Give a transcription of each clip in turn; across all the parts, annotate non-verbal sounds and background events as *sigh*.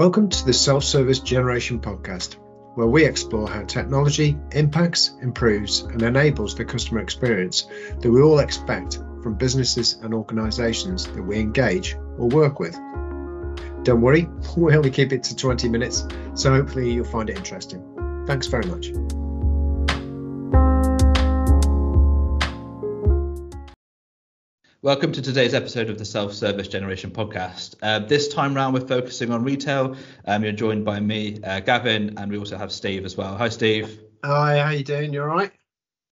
Welcome to the Self Service Generation podcast, where we explore how technology impacts, improves, and enables the customer experience that we all expect from businesses and organizations that we engage or work with. Don't worry, *laughs* we only keep it to 20 minutes, so hopefully you'll find it interesting. Thanks very much. Welcome to today's episode of the Self Service Generation podcast. Uh, this time round, we're focusing on retail. Um, you're joined by me, uh, Gavin, and we also have Steve as well. Hi, Steve. Hi, how you doing? You all right?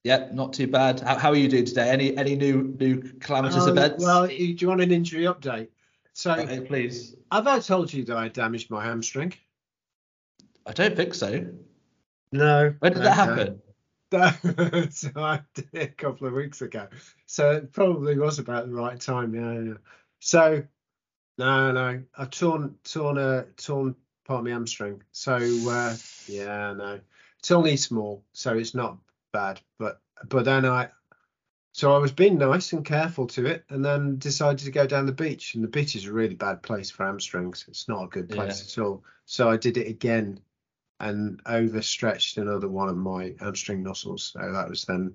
Yep, not too bad. How, how are you doing today? Any any new new calamitous Um, events? Well, do you want an injury update? So, Uh, please. have I told you that I damaged my hamstring? I don't think so. No. When did that happen? *laughs* so I did a couple of weeks ago. So it probably was about the right time. Yeah, yeah. So no, no, I've torn torn a torn part of my hamstring. So uh, yeah, no, it's only small, so it's not bad. But but then I so I was being nice and careful to it, and then decided to go down the beach. And the beach is a really bad place for hamstrings. It's not a good place at all. So I did it again and overstretched another one of my hamstring muscles. So that was then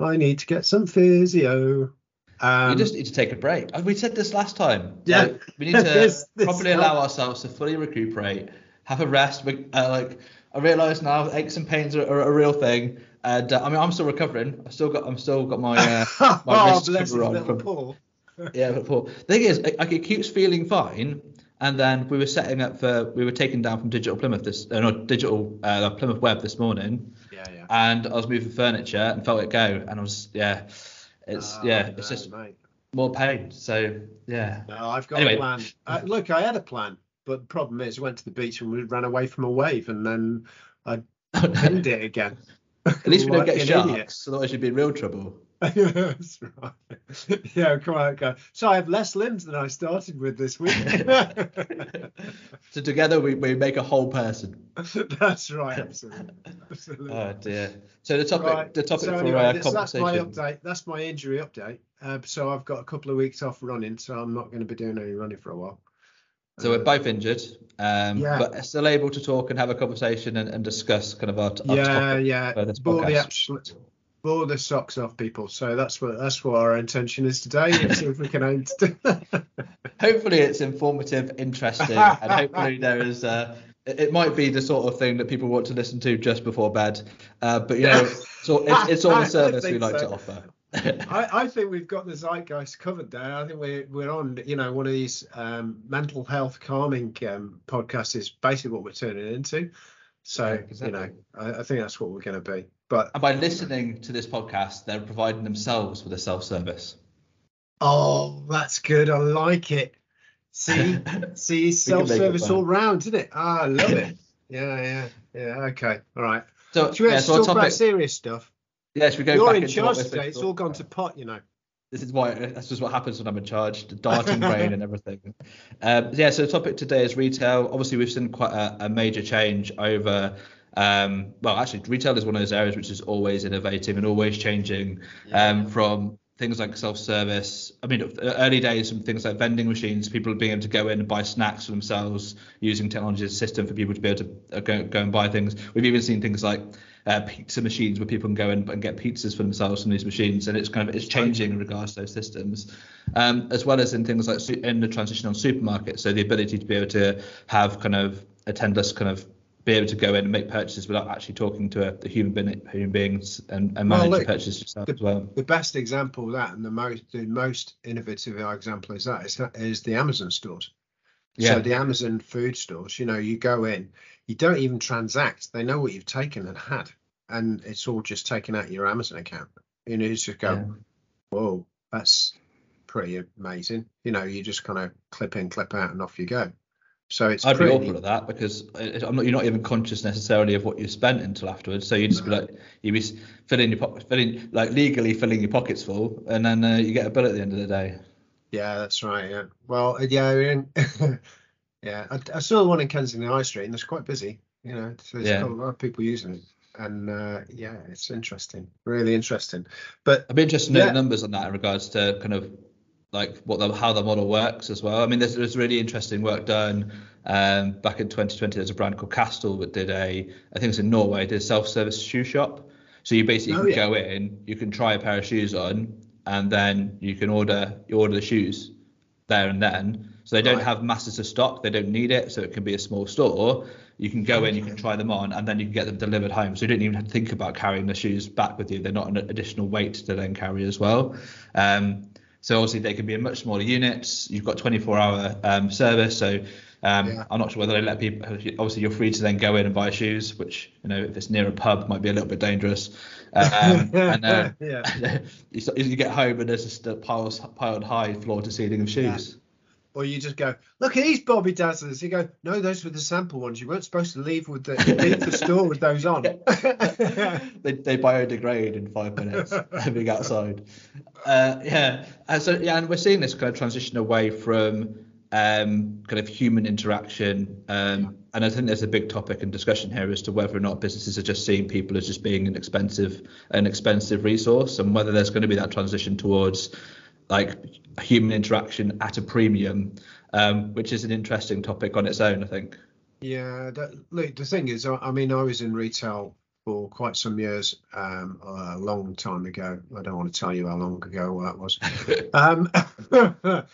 I need to get some physio. Um, you just need to take a break. We said this last time. Yeah. Like, we need *laughs* to This- this properly allow ourselves to fully recuperate, have a rest. We, uh, like I realise now, aches and pains are, are a real thing. And uh, I mean, I'm still recovering. I still got, I'm still got my uh, *laughs* my oh, wrist cover on little from *laughs* yeah. But Paul, the thing is, like it keeps feeling fine. And then we were setting up for, we were taken down from Digital Plymouth this, uh, not Digital uh, Plymouth Web this morning, Yeah, yeah. and I was moving furniture and felt it go, and I was, yeah, it's, Oh, yeah, no, it's just mate. more pain. So yeah. No, I've got Anyway. a plan. Uh, look, I had a plan, but the problem is, I went to the beach and we ran away from a wave, and then I *laughs* pinned it again. At least we don't get Like sharks, idiot. otherwise you'd be in real trouble. That's *laughs* right. Yeah, come on, go. So I have less limbs than I started with this week. *laughs* So together we, we make a whole person. *laughs* That's right, absolutely. absolutely. Oh dear. So the topic Right, the topic so for anyway, uh, this- that's my update. That's my injury update. Uh, so I've got a couple of weeks off running, so I'm not going to be doing any running for a while. So we're both injured, um, Yeah. but still able to talk and have a conversation and, and discuss kind of our, our yeah, topic. yeah. for this Bore the. Bore the socks off people. So that's what that's what our intention is today. Let's see if we can aim to. *laughs* Hopefully it's informative, interesting, and hopefully there is. Uh, it might be the sort of thing that people want to listen to just before bed, uh, but you know, so it's, it's all *laughs* the service we like so. to offer. *laughs* I, I think we've got the zeitgeist covered there. I think we're we're on, you know, one of these um, mental health calming um, podcasts is basically what we're turning into. So Yeah, you know, I, I think that's what we're going to be. But And by listening to this podcast, they're providing themselves with a self-service. oh, that's good. I like it. See, *laughs* see, self-service all round, isn't it? Ah, I love it. Yeah, yeah, yeah. Okay, all right. So, Should we yeah, so talk about serious stuff? Yeah, we go You're back in charge today. It's all gone to pot, you know. This is why that's just what happens when I'm in charge, the darting brain and everything. Um, yeah, so the topic today is retail. Obviously, we've seen quite a, a major change over. Um, well, actually, retail is one of those areas which is always innovative and always changing. Um, from things like self-service. I mean, early days from things like vending machines, people being able to go in and buy snacks for themselves using technology as a system for people to be able to uh, go, go and buy things. We've even seen things like uh, pizza machines where people can go in and get pizzas for themselves from these machines, and it's kind of it's changing in regards to those systems, um, as well as in things like su- in the transition on supermarkets. So the ability to be able to have kind of attendless kind of be able to go in and make purchases without actually talking to a, a human being, human beings and, and Well, manage look, the purchase yourself the- as well. The best example of that, and the most the most innovative example is that is, is the Amazon stores. Yeah. So the Amazon food stores, you know, you go in, you don't even transact. They know what you've taken and had, and it's all just taken out of your Amazon account. You know, you just go, Yeah. whoa, that's pretty amazing. You know, you just kind of clip in, clip out, and off you go. So it's I'd be pretty. awful at that because I- I'm not. You're not even conscious necessarily of what you spent until afterwards. So you just be like, you be filling your pocket, filling like legally filling your pockets full, and then uh, you get a bill at the end of the day. Yeah, that's right. Yeah. Well, uh, yeah, in, *laughs* yeah. I, I saw one in Kensington High Street, and it's quite busy. You know, so there's Yeah. a lot of people using it, and uh, yeah, it's interesting, really interesting. But I'd be interested to know Yeah. the numbers on that in regards to kind of like what the, how the model works as well. I mean, there's, there's really interesting work done um, back in 2020. There's a brand called Kastel that did a, I think it's in Norway, did a self-service shoe shop. So you basically Oh, can yeah. go in, you can try a pair of shoes on, and then you can order you order the shoes there and then. So they don't Right. have masses of stock. They don't need it. So it can be a small store. You can go in, you can try them on, and then you can get them delivered home. So you don't even have to think about carrying the shoes back with you. They're not an additional weight to then carry as well. Um, so obviously they can be in much smaller units. You've got 24-hour um, service. So um, Yeah. I'm not sure whether they let people. Obviously you're free to then go in and buy shoes, which you know if it's near a pub might be a little bit dangerous. Um, *laughs* and uh, Yeah. *laughs* you, you get home and there's just a piles piled high floor to ceiling of shoes. Or you just go, look at these Bobby Dazzlers. You go, no, those were the sample ones. You weren't supposed to leave with the leave the store with those on. *laughs* they, they biodegrade in five minutes *laughs* being outside. Uh, yeah, and so yeah, and we're seeing this kind of transition away from um, kind of human interaction, um, and I think there's a big topic and discussion here as to whether or not businesses are just seeing people as just being an expensive, an expensive resource, and whether there's going to be that transition towards like human interaction at a premium, um, which is an interesting topic on its own, I think. Yeah, that, look, the thing is, I, I mean, I was in retail for quite some years, um, a long time ago. I don't want to tell you how long ago that was. *laughs* um, *laughs*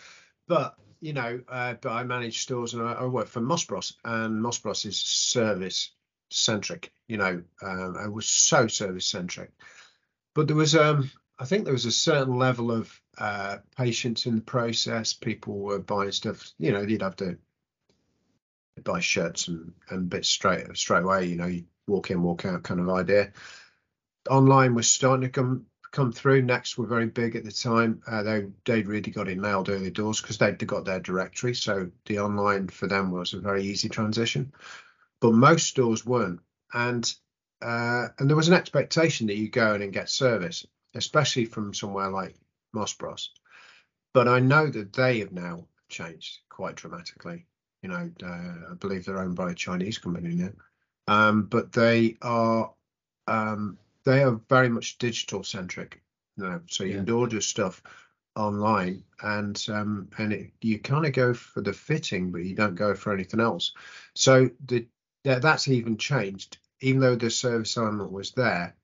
but you know, uh, but I managed stores and I, I worked for Moss Bros, and Moss Bros is service centric. You know, um, I was so service centric. But there was, um, I think there was a certain level of uh, patience in the process. People were buying stuff. You know, you'd have to buy shirts and and bits straight straight away. You know, you walk in, walk out kind of idea. Online was starting to come come through. Next were very big at the time. Uh, they they'd really got it nailed early doors because they'd got their directory. So the online for them was a very easy transition. But most stores weren't, and uh, and there was an expectation that you go in and get service, especially from somewhere like Moss Bros. But I know that they have now changed quite dramatically you know, uh, I believe they're owned by a Chinese company now. Um, but they are um, they are very much digital centric. Know, so you Yeah. can order stuff online, and um, and it, you kind of go for the fitting, but you don't go for anything else. So the that, that's even changed. Even though the service element was there,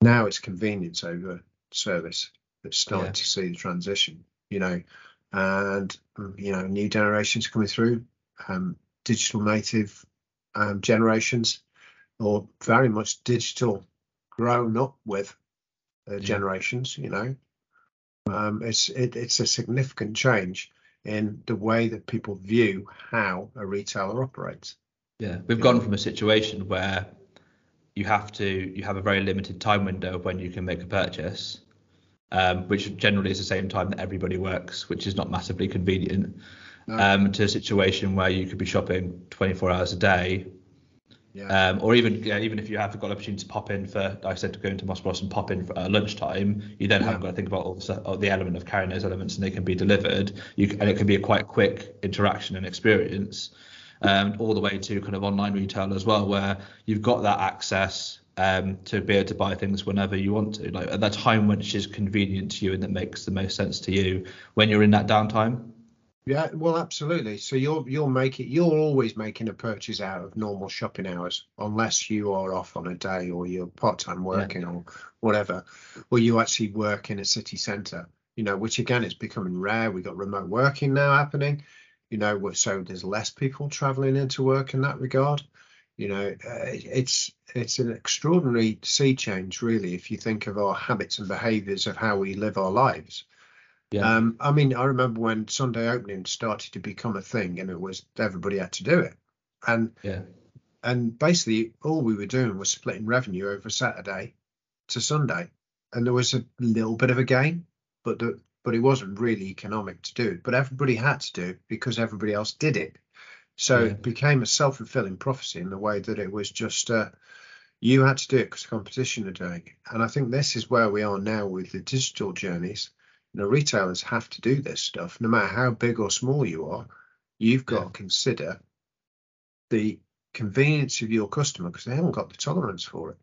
now it's convenience over service. That's starting Yeah. to see the transition. You know, and mm, you know, new generations coming through um, digital native um, generations or very much digital grown up with uh, Yeah. generations you know um, it's it, it's a significant change in the way that people view how a retailer operates Yeah, we've gone from a situation where you have to you have a very limited time window of when you can make a purchase, um, which generally is the same time that everybody works, which is not massively convenient. No. Um, to a situation where you could be shopping 24 hours a day, yeah um, or even yeah, even if you have got an opportunity to pop in for, like I said, to go into Moss Bros and pop in for uh, lunchtime, you then haven't got to think about all the, all the element of carrying those elements, and they can be delivered. You can, and it can be a quite quick interaction and experience, um, all the way to kind of online retail as well, where you've got that access um, to be able to buy things whenever you want to, like at that time which is convenient to you and that makes the most sense to you when you're in that downtime. Yeah, well, absolutely. So you're you're making you're always making a purchase out of normal shopping hours, unless you are off on a day or you're part time working or whatever, or you actually work in a city centre. You know, which again is becoming rare. We got remote working now happening. You know, so there's less people travelling into work in that regard. You know, uh, it's it's an extraordinary sea change, really, if you think of our habits and behaviours of how we live our lives. Yeah. Um, I mean, I remember when Sunday opening started to become a thing, and it was everybody had to do it, and yeah. and basically all we were doing was splitting revenue over Saturday to Sunday, and there was a little bit of a gain, but the, but it wasn't really economic to do. It. But everybody had to do it because everybody else did it, so Yeah. it became a self fulfilling prophecy in the way that it was just uh, you had to do it because competition are doing it, and I think this is where we are now with the digital journeys you know, retailers have to do this stuff, no matter how big or small you are. You've got Yeah. to consider the convenience of your customer because they haven't got the tolerance for it.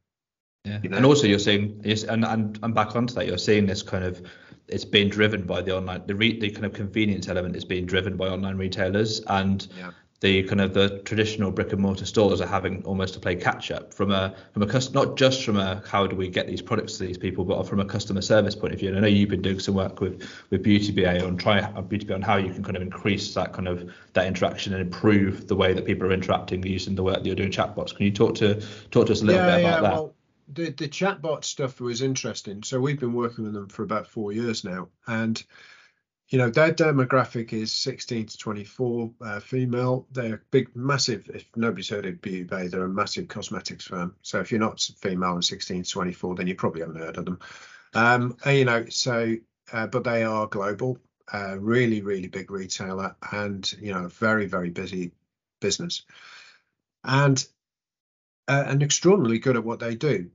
Yeah. you know? And also you're seeing yes, and, and and back onto that, you're seeing this kind of it's being driven by the online the re, the kind of convenience element is being driven by online retailers and Yeah. The kind of the traditional brick and mortar stores are having almost to play catch up from a from a cus- not just from a how do we get these products to these people but from a customer service point of view and I know you've been doing some work with with Beauty Bay on try on Beauty Bay on how you can kind of increase that kind of that interaction and improve the way that people are interacting using the work that you're doing chatbots can you talk to talk to us a little yeah, bit yeah. about that Well, the the chatbot stuff was interesting. So we've been working with them for about four years now, and you know their demographic is 16 to 24 uh, female. They're big, massive. If nobody's heard of Beauty Bay, they're a massive cosmetics firm. So if you're not female and 16 to 24, then you probably haven't heard of them. Um, you know, so uh, but they are global, uh, really, really big retailer, and you know, very, very busy business, and uh, and extraordinarily good at what they do.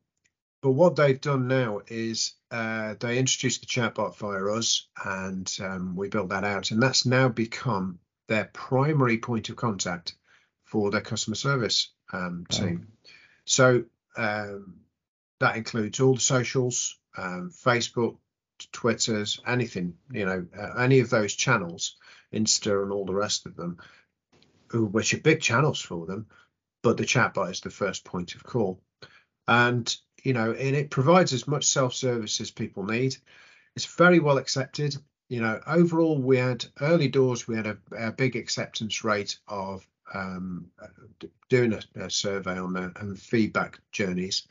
But what they've done now is uh, they introduced the chatbot via us, and um, we built that out, and that's now become their primary point of contact for their customer service um, team. So um, that includes all the socials, um, Facebook, Twitters, anything, you know, uh, any of those channels, Insta, and all the rest of them, which are big channels for them. But the chatbot is the first point of call, and you know, and it provides as much self-service as people need. It's very well accepted. You know, overall, we had early doors. We had a, a big acceptance rate of um, d- doing a, a survey on the and feedback journeys.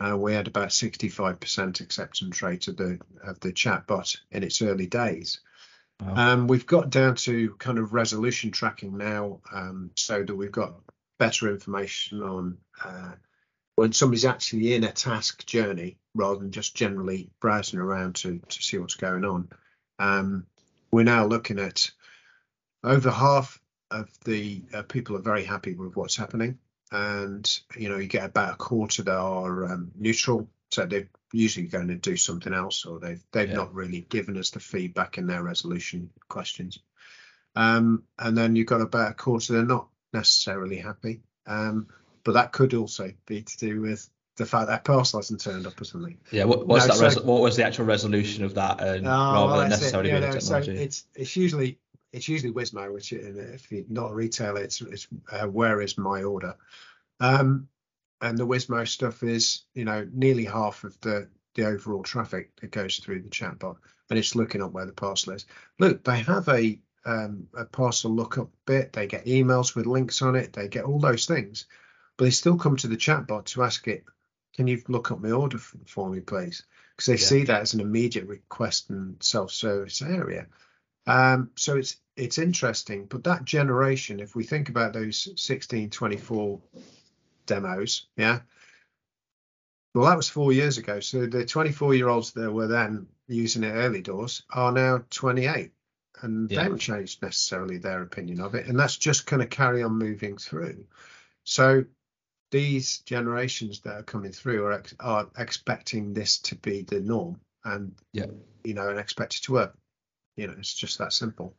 Uh, we had about 65% acceptance rate of the of the chatbot in its early days. Wow. Um, we've got down to kind of resolution tracking now, um, so that we've got better information on uh, when somebody's actually in a task journey rather than just generally browsing around to to see what's going on. Um, we're now looking at over half of the uh, people are very happy with what's happening, and you know you get about a quarter that are um, neutral, so they're usually going to do something else, or they've they've Yeah. not really given us the feedback in their resolution questions. Um, and then you've got about a quarter they're not necessarily happy, um, but that could also be to do with the fact that parcel hasn't turned up or something. yeah what, what's No, that so- res- what was the actual resolution of that and Oh, rather well, than that's it. necessarily Yeah, no, the so it's it's usually it's usually Wismo, which if you're not a retailer, it's it's uh, where is my order, um, and the Wismo stuff is you know nearly half of the the overall traffic that goes through the chatbot, and it's looking up where the parcel is. Look, they have a um, a parcel lookup bit. They get emails with links on it. They get all those things, but they still come to the chatbot to ask it, "Can you look up my order for me, please?" Because they Yeah. see that as an immediate request and self-service area. Um, so it's it's interesting, but that generation, if we think about those 16, 24 demos, yeah. Well, that was four years ago. So the 24 year olds that were then using it early doors are now 28 and Yeah. they haven't changed necessarily their opinion of it. And that's just going to carry on moving through. So these generations that are coming through are, ex- are expecting this to be the norm and, Yeah. you know, and expect it to work. You know, it's just that simple.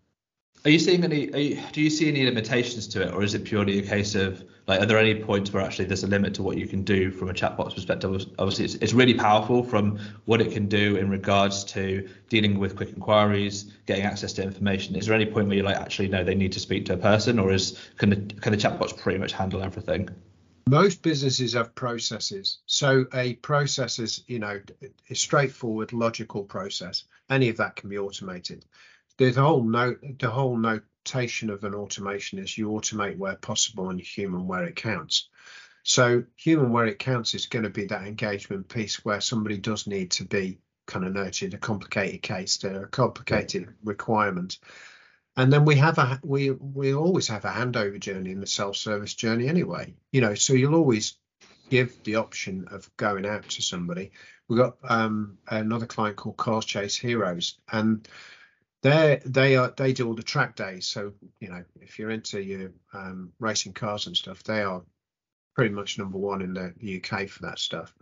Are you seeing any? Are you, do you see any limitations to it, or is it purely a case of like, are there any points where actually there's a limit to what you can do from a chatbot's perspective? Obviously, it's, it's really powerful from what it can do in regards to dealing with quick inquiries, getting access to information. Is there any point where you're like, actually, no, they need to speak to a person, or is can the can the chatbots pretty much handle everything? Most businesses have processes. So a process is you know a straightforward logical process. Any of that can be automated. The whole note the whole notation of an automation is you automate where possible and human where it counts. So human where it counts is going to be that engagement piece where somebody does need to be kind of nurtured a complicated case a complicated requirement and then we have a we we always have a handover journey in the self-service journey anyway you know so you'll always give the option of going out to somebody. We've got um another client called Car Chase Heroes and they they are they do all the track days. So you know if you're into your um racing cars and stuff they are pretty much number one in the uk for that stuff.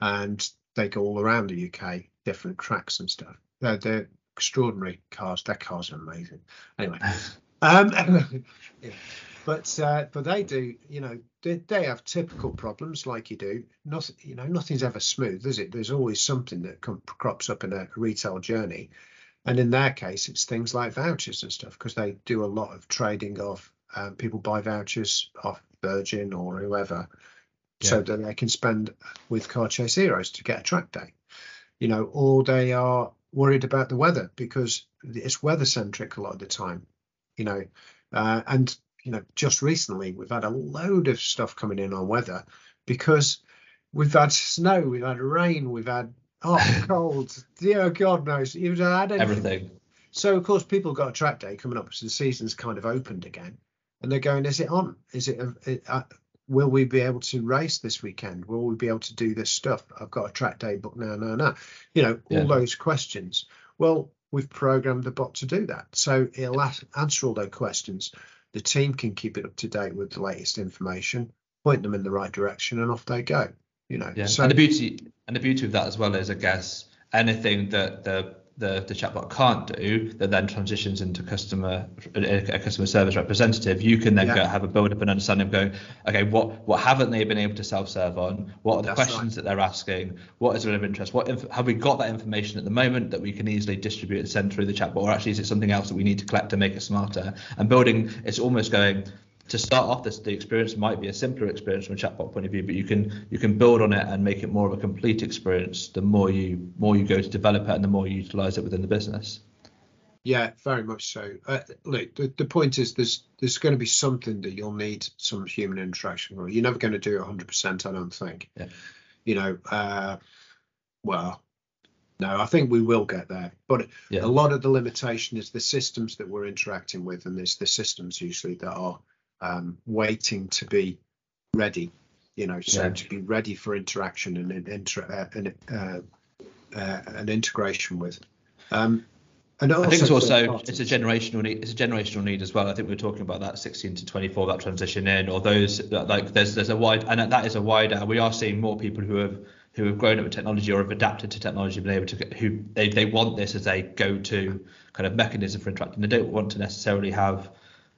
And they go all around the uk different tracks and stuff. They're, they're extraordinary cars their cars are amazing anyway *laughs* um *laughs* yeah. but uh but they do you know they, they have typical problems like you do nothing you know nothing's ever smooth is it there's always something that com- crops up in a retail journey And in their case, it's things like vouchers and stuff because they do a lot of trading of um, people buy vouchers off Virgin or whoever yeah. so that they can spend with Car Chase Heroes to get a track day. You know, or they are worried about the weather because it's weather centric a lot of the time. You know, uh, and you know, just recently we've had a load of stuff coming in on weather because we've had snow, we've had rain, we've had hot, *laughs* cold. Dear God knows, you've had anything. everything. So of course people got a track day coming up, so the season's kind of opened again, and they're going, is it on? Is it? Uh, will we be able to race this weekend? Will we be able to do this stuff? I've got a track day book now, no, no. You know, all yeah. those questions. Well, we've programmed the bot to do that. So it'll answer all those questions. The team can keep it up to date with the latest information, point them in the right direction, and off they go. You know. Yeah. So, and the beauty and the beauty of that as well is, I guess, anything that the the, the chatbot can't do that then transitions into customer uh, a, customer service representative. You can then yeah. go have a build up and understanding of going okay what what haven't they been able to self serve on? What are the That's questions right. that they're asking? What is of interest? What inf- have we got that information at the moment that we can easily distribute and send through the chatbot? Or actually is it something else that we need to collect to make it smarter? And building it's almost going to start off this the experience might be a simpler experience from a chatbot point of view but you can you can build on it and make it more of a complete experience the more you more you go to develop it and the more you utilize it within the business yeah very much so uh, look the, the point is there's there's going to be something that you'll need some human interaction with you're never going to do it 100% i don't think yeah. you know uh, well no, I think we will get there. But yeah. a lot of the limitation is the systems that we're interacting with, and there's the systems usually that are um, waiting to be ready. You know, so yeah. to be ready for interaction and inter- uh, and, uh, uh, an integration with. Um, and I think it's also it's a generational need. It's a generational need as well. I think we are talking about that 16 to 24, that transition in, or those like there's there's a wide and that is a wider. We are seeing more people who have who have grown up with technology or have adapted to technology, been able to who they, they want this as a go-to kind of mechanism for interacting. They don't want to necessarily have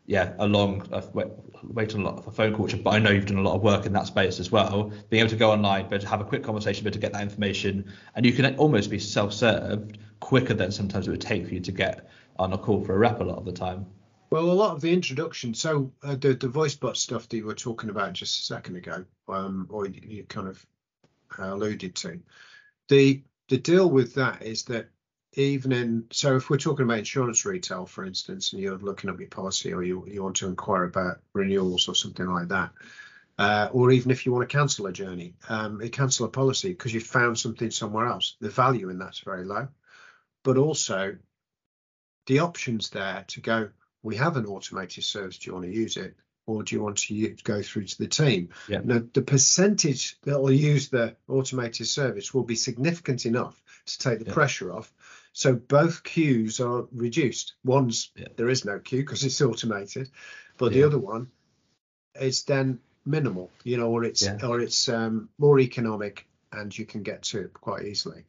yeah, a long I've wait, wait a lot for phone call, but I know you've done a lot of work in that space as well. Being able to go online, but to have a quick conversation, but to get that information, and you can almost be self-served quicker than sometimes it would take for you to get on a call for a rep a lot of the time. Well, a lot of the introduction, so uh, the the voice bot stuff that you were talking about just a second ago, um, or you kind of alluded to, the the deal with that is that even in so if we're talking about insurance retail for instance and you're looking up your policy or you, you want to inquire about renewals or something like that uh, or even if you want to cancel a journey um, cancel a policy because you found something somewhere else. The value in that's very low. But also the options there to go we have an automated service. Do you want to use it? Or do you want to use, go through to the team? Yeah. now the percentage that will use the automated service will be significant enough to take the yeah. pressure off so both queues are reduced. One's yeah. there is no queue because it's automated, but yeah. the other one is then minimal, you know, or it's yeah. or it's um, more economic and you can get to it quite easily.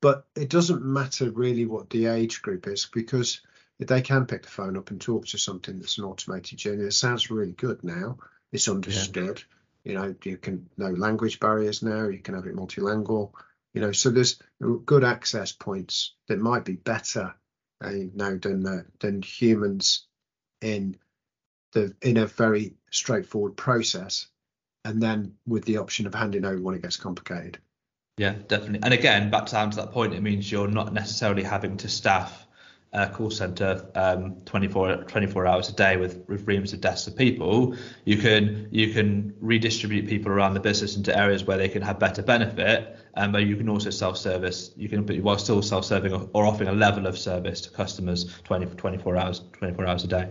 But it doesn't matter really what the age group is because they can pick the phone up and talk to something that's an automated journey. It sounds really good now. It's understood. You know, you can know language barriers now. You can have it multilingual you know so there's good access points that might be better uh, you know than uh, than humans in the in a very straightforward process. And then with the option of handing over when it gets complicated. Yeah definitely. And again back down to that point it means you're not necessarily having to staff a call center um, 24, 24 hours a day with, with reams of desks of people, you can you can redistribute people around the business into areas where they can have better benefit, and but you can also self-service. You can, but while still self-serving or, or offering a level of service to customers 20 24 hours 24 hours a day.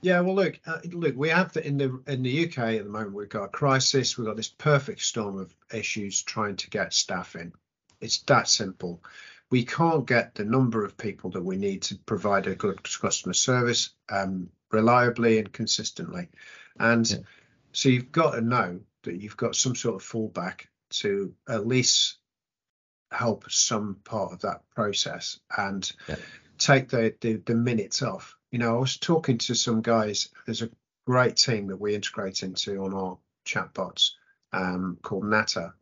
Yeah, well, look, uh, look, we have the, in the in the UK at the moment. We've got a crisis. We've got this perfect storm of issues trying to get staff in. It's that simple we can't get the number of people that we need to provide a good customer service um, reliably and consistently. And yeah. so you've got to know that you've got some sort of fallback to at least help some part of that process and yeah. take the, the, the minutes off. You know, I was talking to some guys. There's a great team that we integrate into on our chatbots um, called Natta,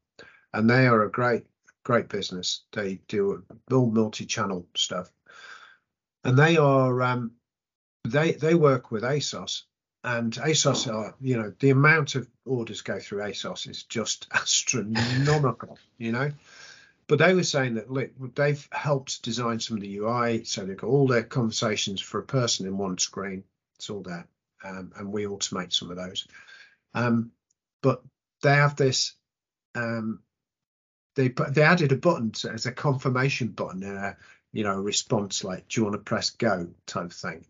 and they are a great great business. They do all multi-channel stuff. and they are um, they they work with ASOS, and ASOS are you know the amount of orders go through ASOS is just *laughs* astronomical, you know. But they were saying that look, they've helped design some of the UI, so they've got all their conversations for a person in one screen. It's all there, um, and we automate some of those. Um, but they have this. Um, they they added a button to, as a confirmation button in a you know response like do you want to press go type of thing.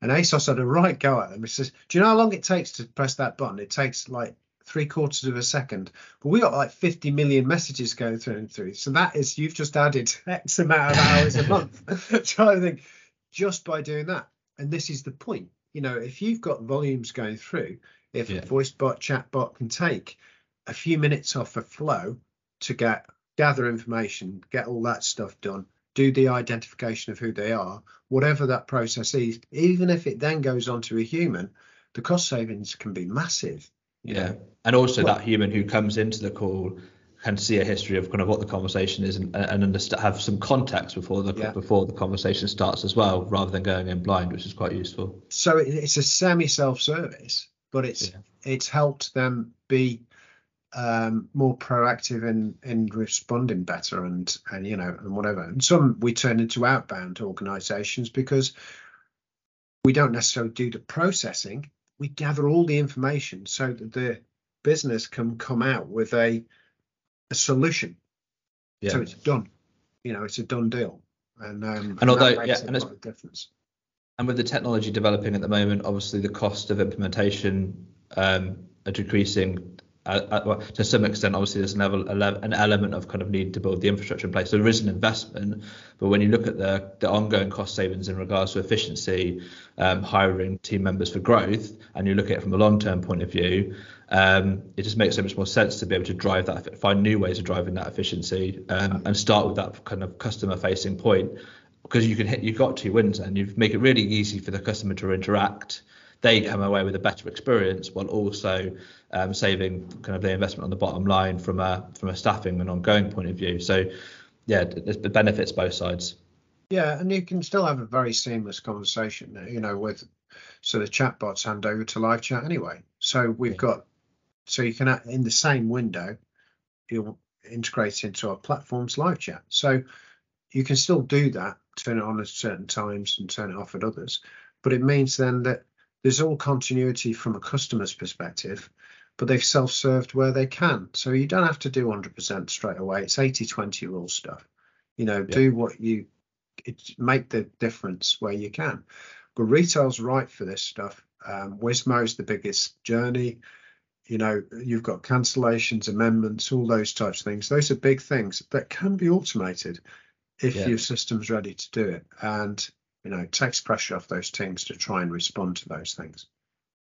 And ASOS had a right go at them. It says, do you know how long it takes to press that button? It takes like three quarters of a second. But we got like 50 million messages going through and through. So that is you've just added *laughs* X amount of hours a month. *laughs* so I think just by doing that, and this is the point. You know, if you've got volumes going through, if yeah. a voice bot, chat bot can take a few minutes off a flow to get gather information, get all that stuff done, do the identification of who they are, whatever that process is, even if it then goes on to a human, the cost savings can be massive. Yeah, and also well, that human who comes into the call can see a history of kind of what the conversation is and, and understand, have some context before the yeah. before the conversation starts as well, rather than going in blind, which is quite useful. So it's a semi self service, but it's yeah. it's helped them be um, more proactive in in responding better and and you know and whatever. And some we turn into outbound organisations because we don't necessarily do the processing. We gather all the information so that the business can come out with a a solution. Yeah. So it's done. You know, it's a done deal. And um, and although yeah, and it's difference. And with the technology developing at the moment, obviously the cost of implementation um, are decreasing uh, uh, well, to some extent, obviously, there's an, an element of kind of need to build the infrastructure in place. So there is an investment, but when you look at the, the ongoing cost savings in regards to efficiency, um, hiring team members for growth, and you look at it from a long-term point of view, um, it just makes so much more sense to be able to drive that, find new ways of driving that efficiency, um, and start with that kind of customer-facing point, because you can hit, you've got two wins, and you make it really easy for the customer to interact they come away with a better experience while also um, saving kind of the investment on the bottom line from a from a staffing and ongoing point of view. So yeah, it benefits both sides. Yeah, and you can still have a very seamless conversation, you know, with so the chatbots hand over to live chat anyway. So we've yeah. got so you can in the same window you'll integrate into our platform's live chat. So you can still do that, turn it on at certain times and turn it off at others. But it means then that there's all continuity from a customer's perspective, but they've self-served where they can. So you don't have to do 100% straight away. It's 80-20 rule stuff. You know, yeah. do what you it, make the difference where you can. But retail's right for this stuff. Um, Wismo's the biggest journey. You know, you've got cancellations, amendments, all those types of things. Those are big things that can be automated if yeah. your system's ready to do it. And you know, takes pressure off those teams to try and respond to those things.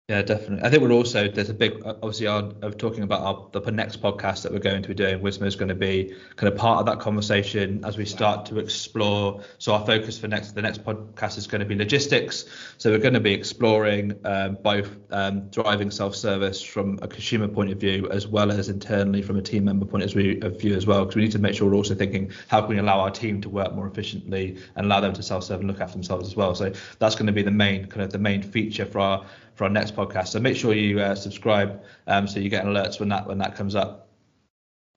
Yeah, definitely. I think we're also there's a big obviously our, of talking about our the next podcast that we're going to be doing. Wismo is going to be kind of part of that conversation as we start to explore. So our focus for next the next podcast is going to be logistics. So we're going to be exploring um, both um, driving self-service from a consumer point of view as well as internally from a team member point of view as well. Because we need to make sure we're also thinking how can we allow our team to work more efficiently and allow them to self-serve and look after themselves as well. So that's going to be the main kind of the main feature for our for our next podcast. So make sure you uh, subscribe um, so you get alerts when that when that comes up.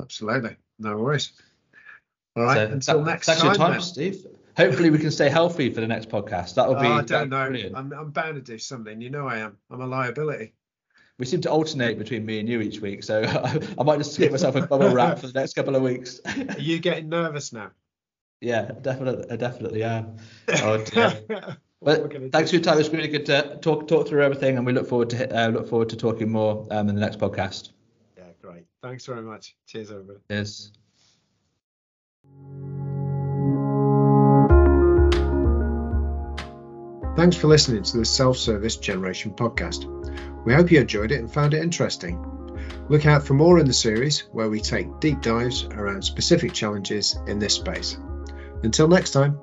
Absolutely, no worries. All right, so until that, next thanks time, time Steve. Hopefully we can stay healthy for the next podcast. That will be. Oh, I don't know. I'm, I'm bound to do something. You know I am. I'm a liability. We seem to alternate between me and you each week, so *laughs* I might just give myself a bubble wrap for the next couple of weeks. *laughs* Are you getting nervous now? Yeah, definitely, I definitely am. Oh, *laughs* well, thanks for your time. It's really good to talk talk through everything, and we look forward to uh, look forward to talking more um, in the next podcast. Yeah, great. Thanks very much. Cheers, everybody. Cheers. Thanks for listening to the Self Service Generation podcast. We hope you enjoyed it and found it interesting. Look out for more in the series where we take deep dives around specific challenges in this space. Until next time.